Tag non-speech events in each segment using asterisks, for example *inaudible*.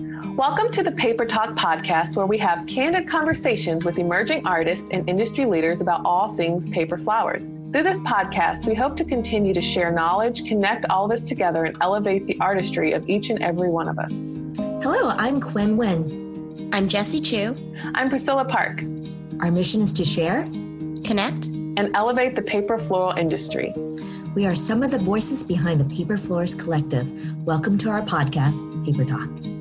Welcome to the Paper Talk podcast, where we have candid conversations with emerging artists and industry leaders about all things paper flowers. Through this podcast, we hope to continue to share knowledge, connect all of us together, and elevate the artistry of each and every one of us. Hello, I'm Quen Wen. I'm Jessie Chu. I'm Priscilla Park. Our mission is to share, connect, and elevate the paper floral industry. We are some of the voices behind the Paper Florist Collective. Welcome to our podcast, Paper Talk.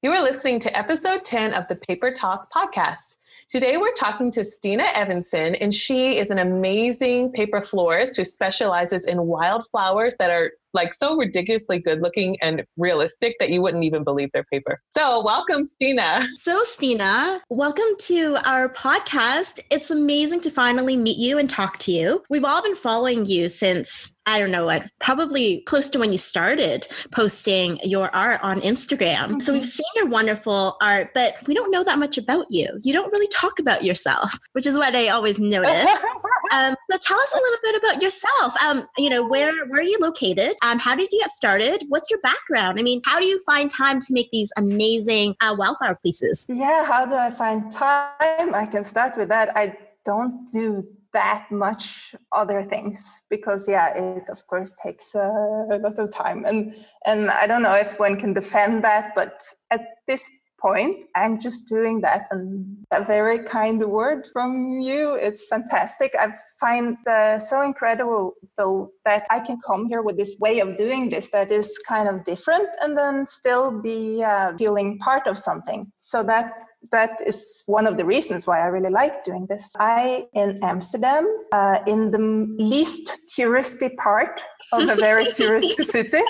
You are listening to episode 10 of the Paper Talk podcast. Today we're talking to Stina Evanson, and she is an amazing paper florist who specializes in wildflowers that are like so ridiculously good looking and realistic that you wouldn't even believe they're paper. So, welcome, Stina. So, Stina, welcome to our podcast. It's amazing to finally meet you and talk to you. We've all been following you since I don't know what, probably close to when you started posting your art on Instagram. Mm-hmm. So we've seen your wonderful art, but we don't know that much about you. You don't really talk about yourself, which is what I always *laughs* notice. Um, so tell us a little bit about yourself. Um, you know, where where are you located? Um, how did you get started? What's your background? I mean, how do you find time to make these amazing uh, wildflower pieces? Yeah, how do I find time? I can start with that. I don't do that much other things because yeah it of course takes a lot of time and and i don't know if one can defend that but at this point i'm just doing that and a very kind word from you it's fantastic i find uh, so incredible that i can come here with this way of doing this that is kind of different and then still be uh, feeling part of something so that that is one of the reasons why I really like doing this. I in Amsterdam, uh, in the least touristy part of a very *laughs* touristy city,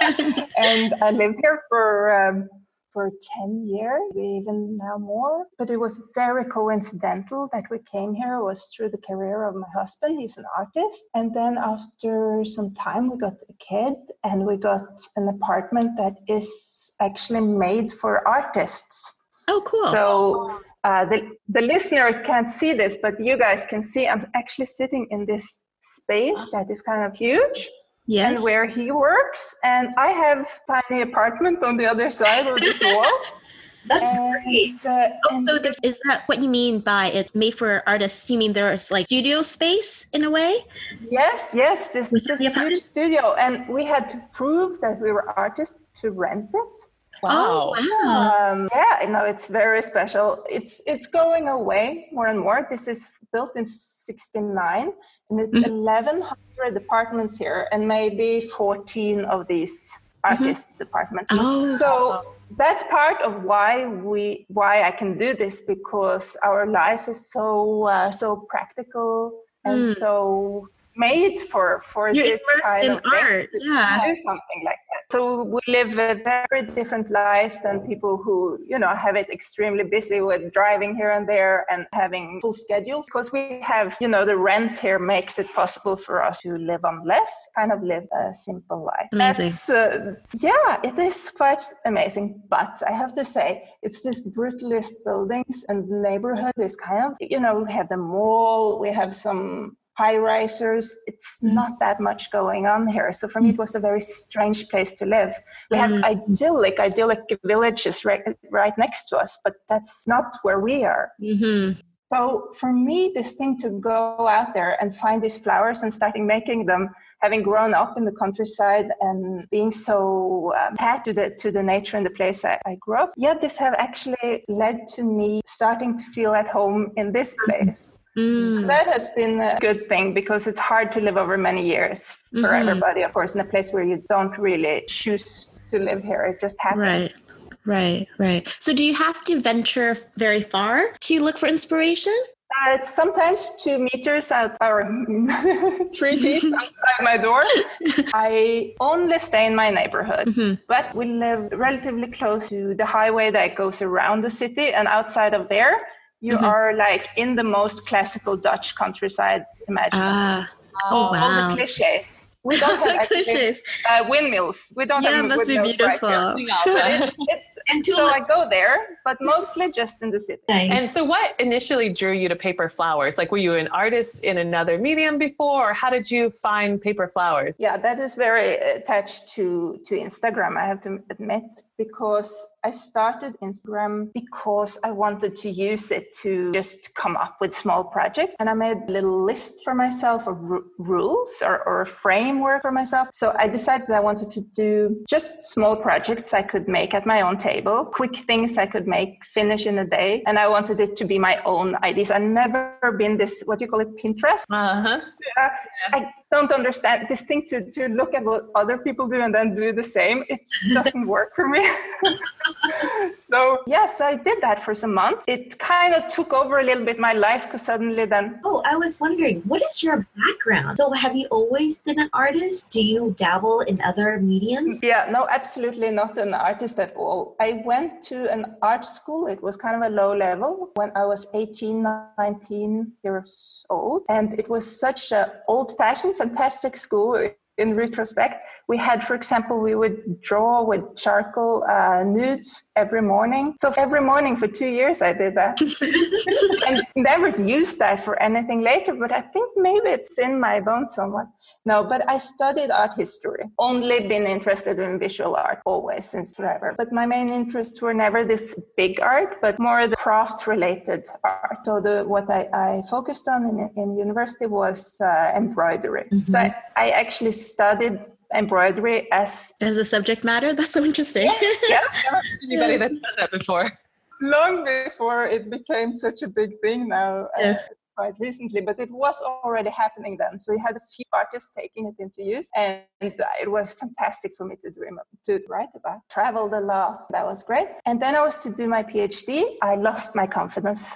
*laughs* and I lived here for. Um, for 10 years, even now more. But it was very coincidental that we came here it was through the career of my husband. He's an artist. And then after some time, we got a kid and we got an apartment that is actually made for artists. Oh, cool. So uh, the, the listener can't see this, but you guys can see I'm actually sitting in this space that is kind of huge. Yes. And where he works. And I have tiny apartment on the other side of this wall. *laughs* That's and, great. Uh, oh, so there's, is that what you mean by it's made for artists? You mean there's like studio space in a way? Yes, yes. This, this huge studio. And we had to prove that we were artists to rent it. Wow. Oh, wow. Um, yeah, no, it's very special. It's it's going away more and more. This is built in 69 and it's mm-hmm. 1100 apartments here and maybe 14 of these mm-hmm. artists' mm-hmm. apartments. Oh. So that's part of why we why I can do this because our life is so uh, so practical and mm. so made for for You're this kind of art. yeah. do something like that. So we live a very different life than people who you know have it extremely busy with driving here and there and having full schedules. Because we have you know the rent here makes it possible for us to live on less, kind of live a simple life. Amazing. That's, uh, yeah, it is quite amazing. But I have to say, it's this brutalist buildings and the neighborhood is kind of you know we have the mall, we have some high risers. It's mm. not that much going on here. So for me, it was a very strange place to live. We have mm. idyllic, idyllic villages right, right next to us, but that's not where we are. Mm-hmm. So for me, this thing to go out there and find these flowers and starting making them, having grown up in the countryside and being so um, attached to the to the nature and the place I, I grew up, yeah, this have actually led to me starting to feel at home in this mm-hmm. place. Mm. So that has been a good thing because it's hard to live over many years for mm-hmm. everybody, of course, in a place where you don't really choose to live here. It just happens. Right. Right, right. So, do you have to venture very far to look for inspiration? Uh, sometimes two meters out or *laughs* three feet *laughs* outside my door. I only stay in my neighborhood, mm-hmm. but we live relatively close to the highway that goes around the city, and outside of there, you mm-hmm. are like in the most classical Dutch countryside imaginable. Ah. Oh, wow. All the cliches. *laughs* We don't have actually, uh, windmills. We don't yeah, have it must be beautiful. Right *laughs* it's, it's, and so I go there, but mostly just in the city. Nice. And so, what initially drew you to paper flowers? Like, were you an artist in another medium before, or how did you find paper flowers? Yeah, that is very attached to to Instagram. I have to admit because I started Instagram because I wanted to use it to just come up with small projects. And I made a little list for myself of r- rules or, or a framework for myself. So I decided I wanted to do just small projects I could make at my own table, quick things I could make, finish in a day. And I wanted it to be my own ideas. I've never been this, what do you call it, Pinterest. Uh-huh. Yeah. I don't understand this thing to, to look at what other people do and then do the same. It doesn't work for me. *laughs* *laughs* so yes, I did that for some months. It kind of took over a little bit my life because suddenly then. Oh, I was wondering, what is your background? So have you always been an artist? Do you dabble in other mediums? Yeah, no, absolutely not an artist at all. I went to an art school. It was kind of a low level when I was 18, 19 years old. And it was such an old fashioned, fantastic school in retrospect, we had, for example, we would draw with charcoal uh, nudes every morning. So every morning for two years, I did that, *laughs* and never used that for anything later. But I think maybe it's in my bones somewhat. No, but I studied art history. Only been interested in visual art always since forever. But my main interests were never this big art, but more the craft-related art. So the what I, I focused on in, in university was uh, embroidery. Mm-hmm. So I, I actually studied embroidery as as a subject matter. That's so interesting. Yes, yeah. *laughs* Anybody that's done that before? Long before it became such a big thing now. Uh, yeah. Uh, quite recently, but it was already happening then. So we had a few artists taking it into use, and it was fantastic for me to dream of, to write about. Traveled a lot, that was great. And then I was to do my PhD. I lost my confidence.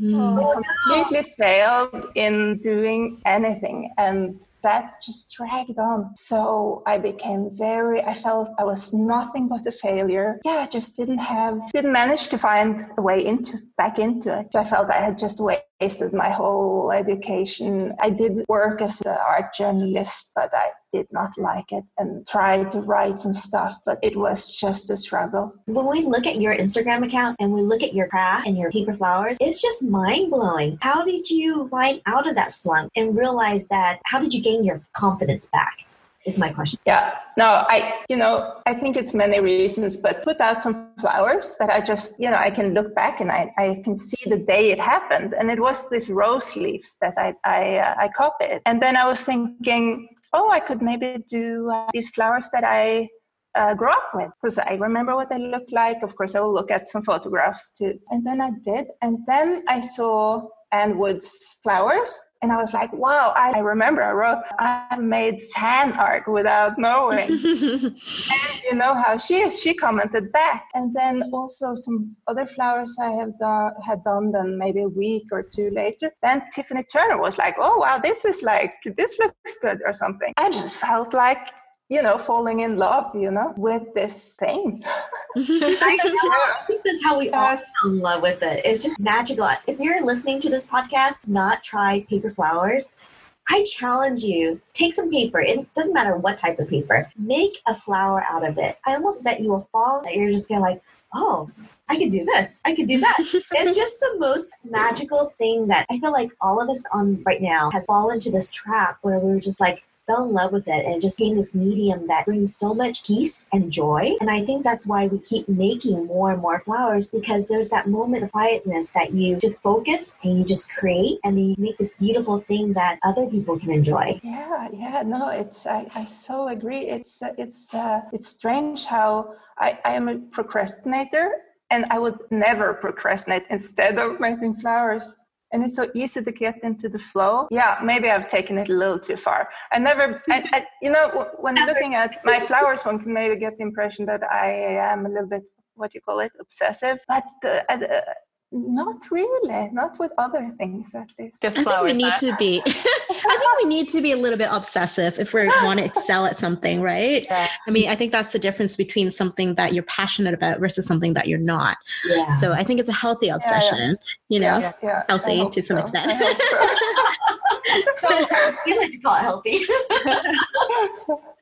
Mm. I completely failed in doing anything, and that just dragged on. So I became very, I felt I was nothing but a failure. Yeah, I just didn't have, didn't manage to find a way into, back into it. So I felt I had just wasted my whole education. I did work as an art journalist, but I did not like it and tried to write some stuff, but it was just a struggle. When we look at your Instagram account and we look at your craft and your paper flowers, it's just mind blowing. How did you climb out of that slump and realize that? How did you gain your confidence back? Is my question. Yeah, no, I, you know, I think it's many reasons, but put out some flowers that I just, you know, I can look back and I, I can see the day it happened. And it was this rose leaves that I, I, uh, I copied. And then I was thinking, oh, I could maybe do uh, these flowers that I uh, grew up with because I remember what they looked like. Of course, I will look at some photographs too. And then I did. And then I saw Ann Wood's flowers. And I was like, wow, I remember I wrote, I made fan art without knowing. *laughs* and you know how she is, she commented back. And then also some other flowers I have done, had done then maybe a week or two later. Then Tiffany Turner was like, oh, wow, this is like, this looks good or something. I just felt like you know, falling in love, you know, with this thing. *laughs* *laughs* I, think that's how we yes. all fall in love with it. It's just magical. If you're listening to this podcast, not try paper flowers, I challenge you, take some paper. It doesn't matter what type of paper. Make a flower out of it. I almost bet you will fall that you're just gonna like, oh, I can do this. I can do that. *laughs* it's just the most magical thing that I feel like all of us on right now has fallen into this trap where we are just like, fell in love with it and it just became this medium that brings so much peace and joy. And I think that's why we keep making more and more flowers because there's that moment of quietness that you just focus and you just create and then you make this beautiful thing that other people can enjoy. Yeah, yeah, no, it's I, I so agree. It's it's uh, it's strange how I, I am a procrastinator and I would never procrastinate instead of making flowers and it's so easy to get into the flow. Yeah, maybe I've taken it a little too far. I never, I, I, you know, when looking at my flowers, one can maybe get the impression that I am a little bit, what you call it, obsessive. But uh, uh, not really, not with other things at least. Just I think we need to be. *laughs* I think we need to be a little bit obsessive if we want to excel at something, right? Yeah. I mean, I think that's the difference between something that you're passionate about versus something that you're not. Yeah. So I think it's a healthy obsession. Yeah, you know, healthy to some so. extent. So. *laughs* we like to call it healthy. *laughs*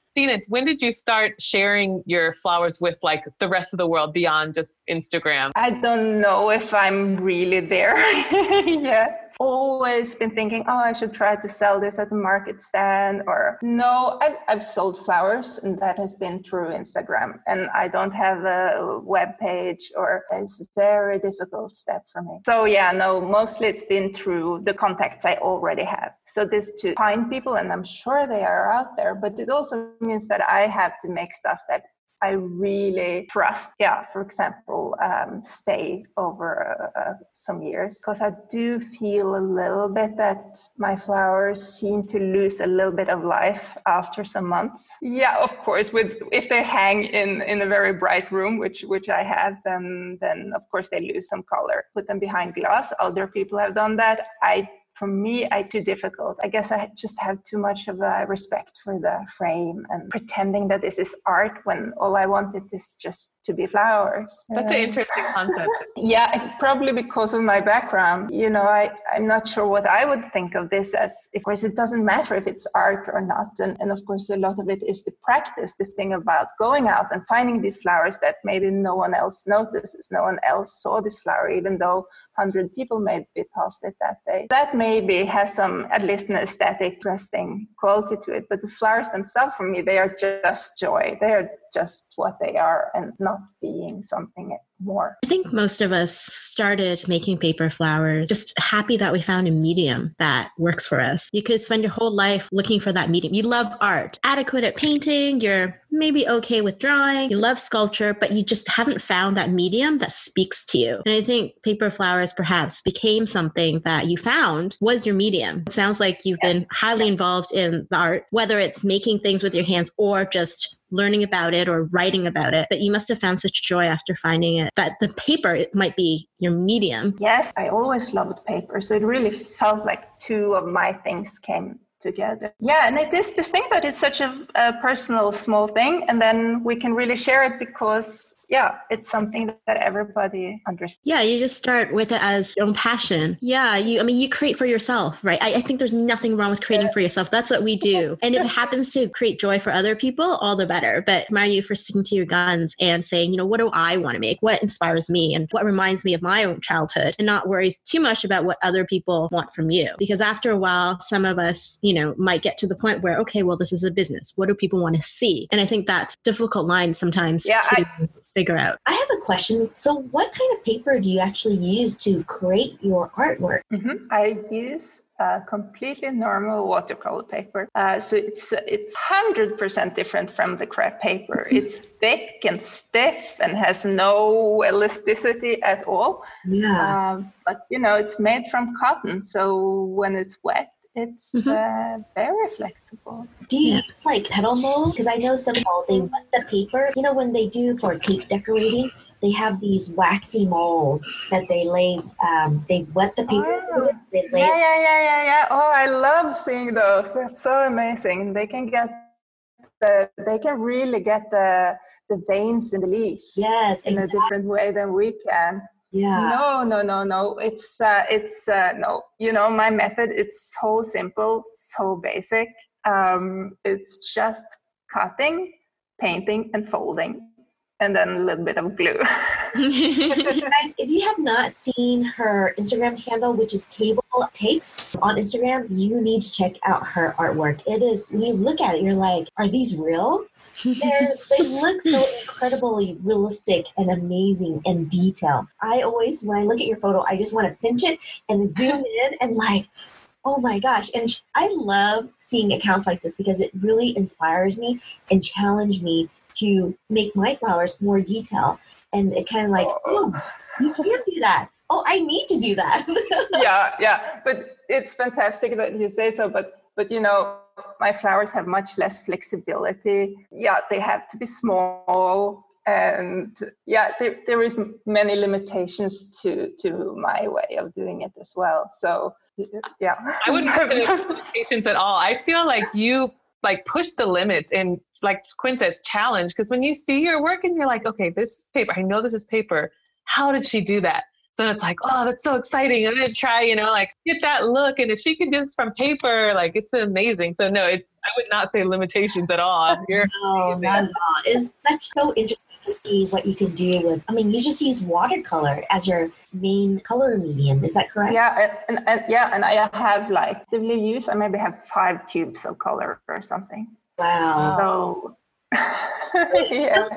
When did you start sharing your flowers with like the rest of the world beyond just Instagram? I don't know if I'm really there *laughs* yet always been thinking, oh, I should try to sell this at the market stand. Or no, I've, I've sold flowers, and that has been through Instagram. And I don't have a web page, or it's a very difficult step for me. So yeah, no, mostly it's been through the contacts I already have. So this to find people, and I'm sure they are out there, but it also means that I have to make stuff that I really trust. Yeah, for example, um, stay over uh, some years because I do feel a little bit that my flowers seem to lose a little bit of life after some months. Yeah, of course, with if they hang in in a very bright room, which which I have, then then of course they lose some color. Put them behind glass. Other people have done that. I for me, I too difficult. I guess I just have too much of a respect for the frame and pretending that this is art when all I wanted is just to be flowers. That's an interesting concept. *laughs* yeah, probably because of my background. You know, I, I'm not sure what I would think of this as. Of course, it doesn't matter if it's art or not. And, and of course, a lot of it is the practice, this thing about going out and finding these flowers that maybe no one else notices, no one else saw this flower, even though 100 people may be past it that day. That maybe has some, at least an aesthetic, interesting quality to it. But the flowers themselves, for me, they are just joy. They are just what they are and not being something more. I think most of us started making paper flowers just happy that we found a medium that works for us. You could spend your whole life looking for that medium. You love art, adequate at painting, you're maybe okay with drawing, you love sculpture, but you just haven't found that medium that speaks to you. And I think paper flowers perhaps became something that you found was your medium. It sounds like you've yes. been highly yes. involved in the art, whether it's making things with your hands or just learning about it or writing about it, but you must have found such joy after finding it. But the paper it might be your medium. Yes, I always loved paper. So it really felt like two of my things came together. Yeah, and it is this thing that is such a, a, personal small thing, and then we can really share it because yeah, it's something that everybody understands. Yeah, you just start with it as your own passion. Yeah, you I mean you create for yourself, right? I, I think there's nothing wrong with creating yeah. for yourself. That's what we do. *laughs* And if it happens to create joy for other people, all the better. But admire you for sticking to your guns and saying, you know, what do I want to make? What inspires me and what reminds me of my own childhood and not worry too much about what other people want from you. Because after a while, some of us, you know, might get to the point where, okay, well, this is a business. What do people want to see? And I think that's difficult line sometimes yeah, to I, figure out. I have a question. So, what kind of paper do you actually use to create your artwork? Mm-hmm. I use a completely normal watercolor paper. Uh, so it's it's hundred percent different from the crepe paper. Mm-hmm. It's thick and stiff and has no elasticity at all. Yeah. Um, but you know, it's made from cotton, so when it's wet, it's mm-hmm. uh, very flexible. Do you yeah. use like petal mold? Because I know some people they wet the paper. You know when they do for cake decorating, they have these waxy mold that they lay. Um, they wet the paper. Oh. They lay yeah, yeah, yeah, yeah, yeah. Oh, I love seeing those. That's so amazing. They can get the, they can really get the the veins in the leaf. Yes, in exactly. a different way than we can yeah. No no no no. It's uh, it's uh, no. You know my method it's so simple so basic. Um, it's just cutting painting and folding and then a little bit of glue. *laughs* *laughs* Guys if you have not seen her instagram handle which is table takes on instagram you need to check out her artwork. It is when you look at it you're like are these real they look so incredibly realistic and amazing and detailed. I always, when I look at your photo, I just want to pinch it and zoom in and like, oh my gosh. And I love seeing accounts like this because it really inspires me and challenges me to make my flowers more detailed. And it kind of like, oh. oh, you can't do that. Oh, I need to do that. *laughs* yeah, yeah. But it's fantastic that you say so. But but you know, my flowers have much less flexibility. Yeah, they have to be small and yeah there, there is many limitations to to my way of doing it as well. So yeah. I wouldn't have any *laughs* limitations at all. I feel like you like push the limits and like quinn says challenge because when you see your work and you're like okay this is paper. I know this is paper. How did she do that So it's like, oh, that's so exciting. I'm gonna try, you know, like get that look. And if she can do this from paper, like it's amazing. So no, it, I would not say limitations at all. You're no, not at all. It's such so interesting to see what you can do with. I mean, you just use watercolor as your main color medium. Is that correct? Yeah, and, and, and yeah, and I have like the use. I maybe have five tubes of color or something. Wow. So *laughs* yeah.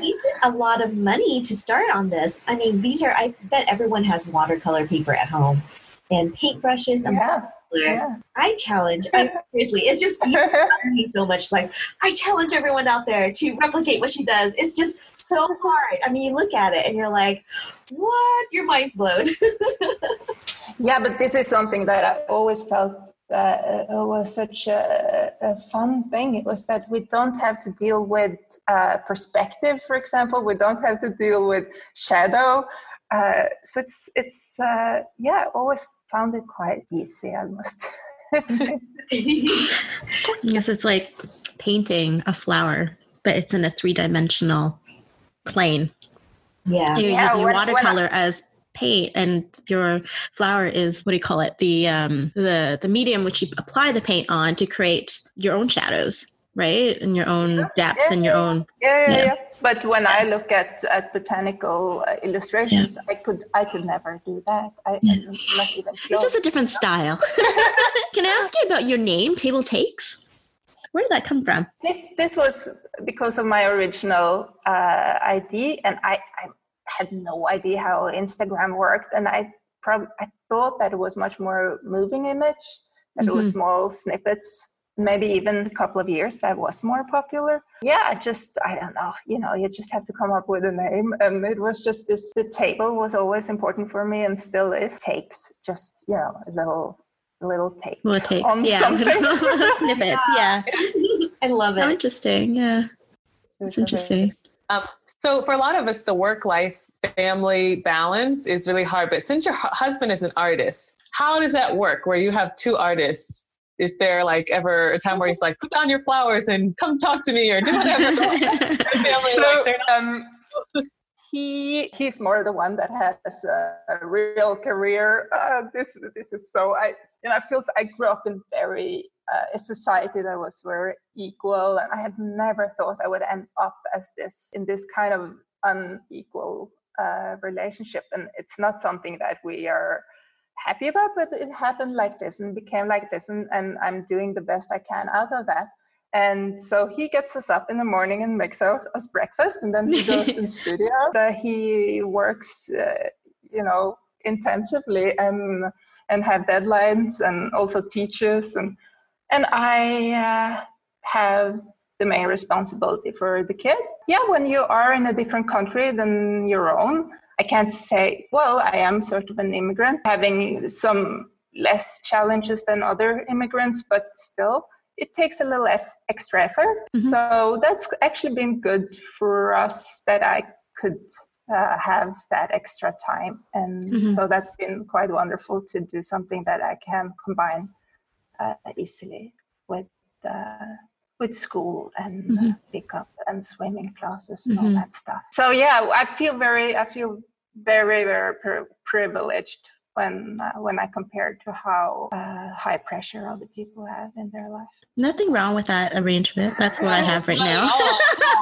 a lot of money to start on this. I mean, these are, I bet everyone has watercolor paper at home and paintbrushes and yeah. Yeah. I challenge, I, *laughs* seriously, it's just me so much. Like, I challenge everyone out there to replicate what she does. It's just so hard. I mean, you look at it and you're like, what? Your mind's blown. *laughs* yeah, but this is something that I always felt uh, was such a, a, fun thing. It was that we don't have to deal with uh, perspective, for example. We don't have to deal with shadow. Uh, so it's it's uh, yeah, I always found it quite easy. Almost. *laughs* Yes, it's like painting a flower, but it's in a three dimensional plane. Yeah, you're yeah, using when, watercolor when I, as paint and your flower is what do you call it the um the the medium which you apply the paint on to create your own shadows right? And your own depths yeah, and your own. Yeah, yeah, yeah. But when I look at, at botanical uh, illustrations, I could I could never do that. I, not even. It's just a different style. *laughs* Can I ask you about your name, Table Takes? Where did that come from? This this was because of my original uh, ID, and I, I had no idea how Instagram worked, and I probably I thought that it was much more moving image, that mm-hmm. it was mm-hmm. small snippets. Maybe even a couple of years that was more popular. Yeah just i don't know you know you just have to come up with a name. And it was just this the table was always important for me and still is. Takes just you know a little little take little takes yeah. *laughs* little snippets *laughs* yeah. i love it. Interesting yeah. It's interesting. Um, so for a lot of us the work life family balance is really hard but since your husband is an artist how does that work where you have two artists is there like ever a time where he's like, put down your flowers and come talk to me or do whatever? *laughs* family, so, like, um, he he's more the one that has a, a real career. Uh, this this is so I you know I feel I grew up in very uh, a society that was very equal, and I had never thought I would end up as this in this kind of unequal uh, relationship, and it's not something that we are happy about, but it happened like this and became like this, and, and I'm doing the best I can out of that. And so he gets us up in the morning and makes us breakfast, and then he goes in *laughs* studio. Uh, he works, uh, you know, intensively and and have deadlines, and also teaches, and and I uh, have the main responsibility for the kid. Yeah, when you are in a different country than your own, I can't say, well, I am sort of an immigrant, having some less challenges than other immigrants, but still, it takes a little F- extra effort. Mm-hmm. So that's actually been good for us that I could uh, have that extra time. And mm-hmm. so that's been quite wonderful to do something that I can combine uh, easily with. Uh, with school and mm-hmm. pickup and swimming classes and all mm-hmm. that stuff. So yeah, I feel very, I feel very very privileged when uh, when I compare to how uh, high pressure other people have in their life. Nothing wrong with that arrangement. That's what I have right now. *laughs* *laughs*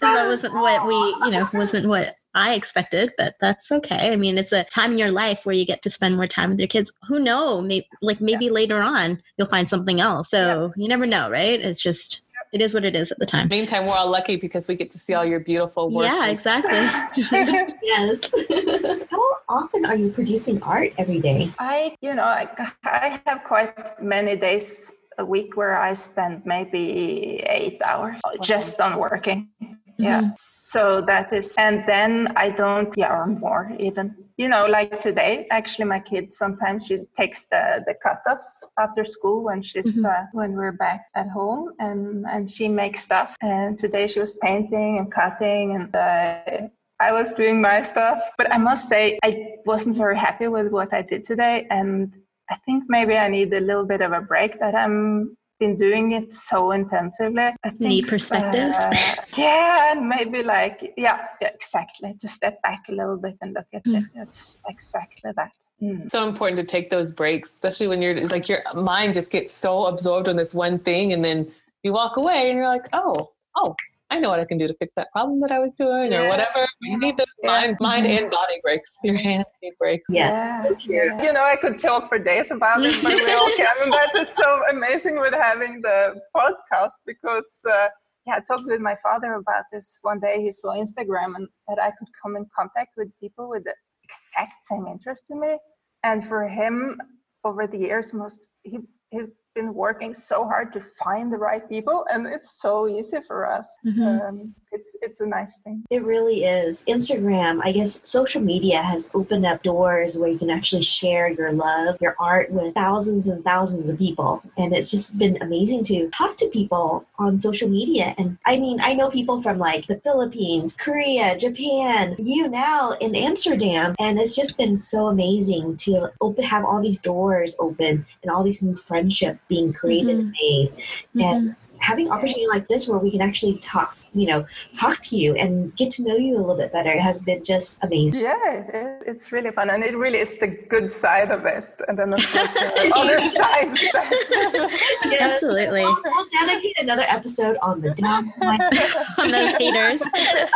that wasn't what we, you know, wasn't what I expected, but that's okay. I mean, it's a time in your life where you get to spend more time with your kids. Who know? Maybe like maybe yeah. later on you'll find something else. So yeah. you never know, right? It's just it is what it is at the time. Meantime, we're all lucky because we get to see all your beautiful work. Yeah, exactly. *laughs* yes. *laughs* How often are you producing art every day? I, you know, I, I have quite many days a week where I spend maybe eight hours just on working. Yeah. Mm-hmm. So that is, and then I don't, yeah, or more even you know, like today, actually, my kid sometimes she takes the the cutoffs after school when she's mm-hmm. uh, when we're back at home, and and she makes stuff. And today she was painting and cutting, and uh, I was doing my stuff. But I must say, I wasn't very happy with what I did today, and I think maybe I need a little bit of a break. That I'm been doing it so intensively. I think, Need perspective. Uh, *laughs* yeah, and maybe like yeah, yeah, exactly. To step back a little bit and look at mm. it. It's exactly that. Mm. So important to take those breaks, especially when you're like your mind just gets so absorbed on this one thing, and then you walk away and you're like, oh, oh, I know what I can do to fix that problem that I was doing yeah. or whatever. You need those yeah. mind, mind mm-hmm. and body breaks. *laughs* Your hands need breaks. Yeah. yeah. You know, I could talk for days about it, but we all can. And that is so amazing with having the podcast because, uh, yeah, I talked with my father about this one day. He saw Instagram and that I could come in contact with people with the exact same interest to me. And for him, over the years, most he he's been working so hard to find the right people and it's so easy for us. Mm-hmm. um, it's it's a nice thing. It really is. Instagram i guess social media has opened up doors where you can actually share your love your art with thousands and thousands of people. And it's just been amazing to talk to people on social media. And i mean i know people from like the philippines korea japan you now in amsterdam. And it's just been so amazing to open have all these doors open and all these new friendships being created mm-hmm. and made mm-hmm. and having opportunity like this where we can actually talk you know talk to you and get to know you a little bit better has been just amazing yeah it, it's really fun and it really is the good side of it and then of course the *laughs* other sides *laughs* yeah. absolutely we'll, we'll, dedicate another episode on the down *laughs* on those haters yeah.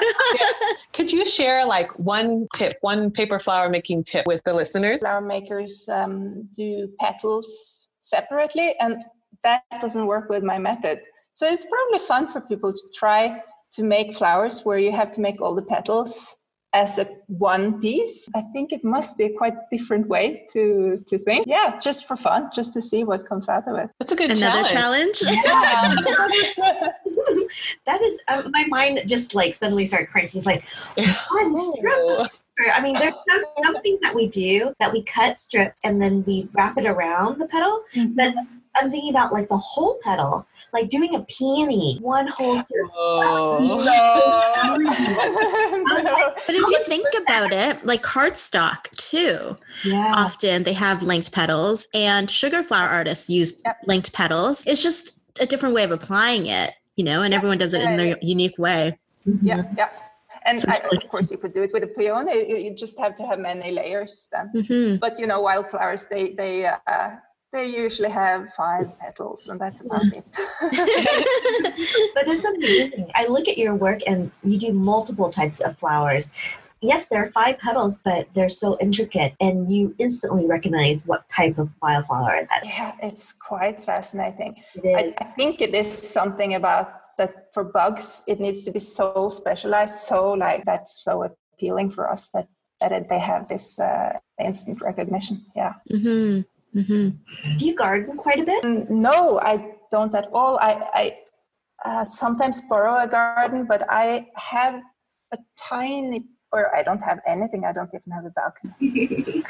could you share like one tip one paper flower making tip with the listeners flower makers um, do petals separately and that doesn't work with my method. So it's probably fun for people to try to make flowers where you have to make all the petals as a one piece. I think it must be a quite different way to to think. Yeah, just for fun, just to see what comes out of it. That's a good Another challenge. challenge. *laughs* Yeah. *laughs* that is uh, my mind just like suddenly started cranking. It's like one strip. I mean, there's some, some things that we do that we cut strips and then we wrap it around the petal, mm-hmm. but I'm thinking about like the whole petal, like doing a peony, one whole. Oh. *laughs* no. but if you think about it, like cardstock too, yeah. often they have linked petals, and sugar flower artists use yep. linked petals. It's just a different way of applying it, you know, and yep. everyone does it in their unique way. Mm-hmm. Yeah, yeah. And I, of course, you could do it with a peony. You just have to have many layers then. Mm-hmm. But you know, wildflowers they they uh, they usually have five petals, and that's about it. *laughs* *laughs* but it's amazing. I look at your work, and you do multiple types of flowers. Yes, there are five petals, but they're so intricate, and you instantly recognize what type of wildflower that is. Yeah, it's quite fascinating. It is. I, I think it is something about that for bugs, it needs to be so specialized, so like that's so appealing for us that that they have this uh, instant recognition. Yeah. Mm-hmm. Mm-hmm. Do you garden quite a bit? Mm, no, I don't at all. I, I uh, sometimes borrow a garden, but I have a tiny or I don't have anything. I don't even have a balcony. *laughs*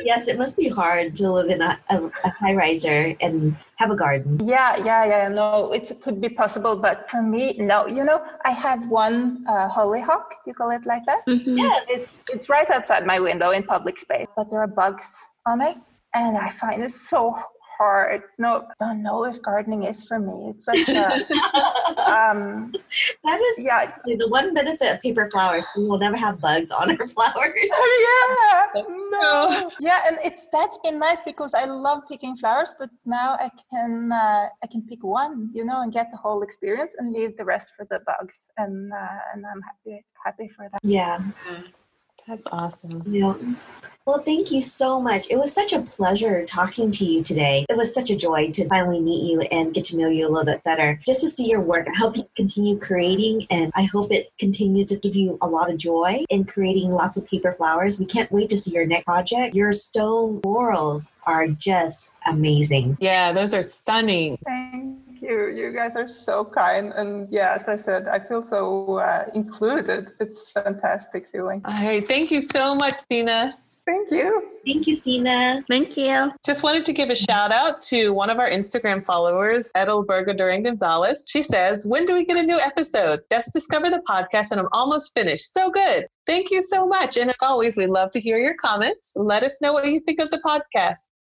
*laughs* yes, it must be hard to live in a, a, a, high riser and have a garden. Yeah, yeah, yeah. No, it could be possible, but for me, no. You know, I have one uh, hollyhock. Do you call it like that? Mm-hmm. Yes, it's it's right outside my window in public space, but there are bugs on it and I find it so hard. No, don't know if gardening is for me. It's such a *laughs* um, that is yeah. The one benefit of paper flowers, we will never have bugs on our *laughs* flowers. *laughs* yeah, no, yeah, and it's that's been nice because I love picking flowers, but now I can uh, I can pick one, you know, and get the whole experience and leave the rest for the bugs, and uh, and I'm happy happy for that. Yeah. That's awesome. Yeah. Well, thank you so much. It was such a pleasure talking to you today. It was such a joy to finally meet you and get to know you a little bit better. Just to see your work. I hope you continue creating and I hope it continues to give you a lot of joy in creating lots of paper flowers. We can't wait to see your next project. Your stone florals are just amazing. Yeah, those are stunning. Thank you. You guys are so kind. And yeah, as I said, I feel so uh, included. It's fantastic feeling. All right. Thank you so much, Stina. Thank you. Thank you, Stina. Thank you. Just wanted to give a shout out to one of our Instagram followers, Edelberga Duran Gonzalez. She says, When do we get a new episode? Just discovered the podcast and I'm almost finished. So good. Thank you so much. And as always, we love to hear your comments. Let us know what you think of the podcast.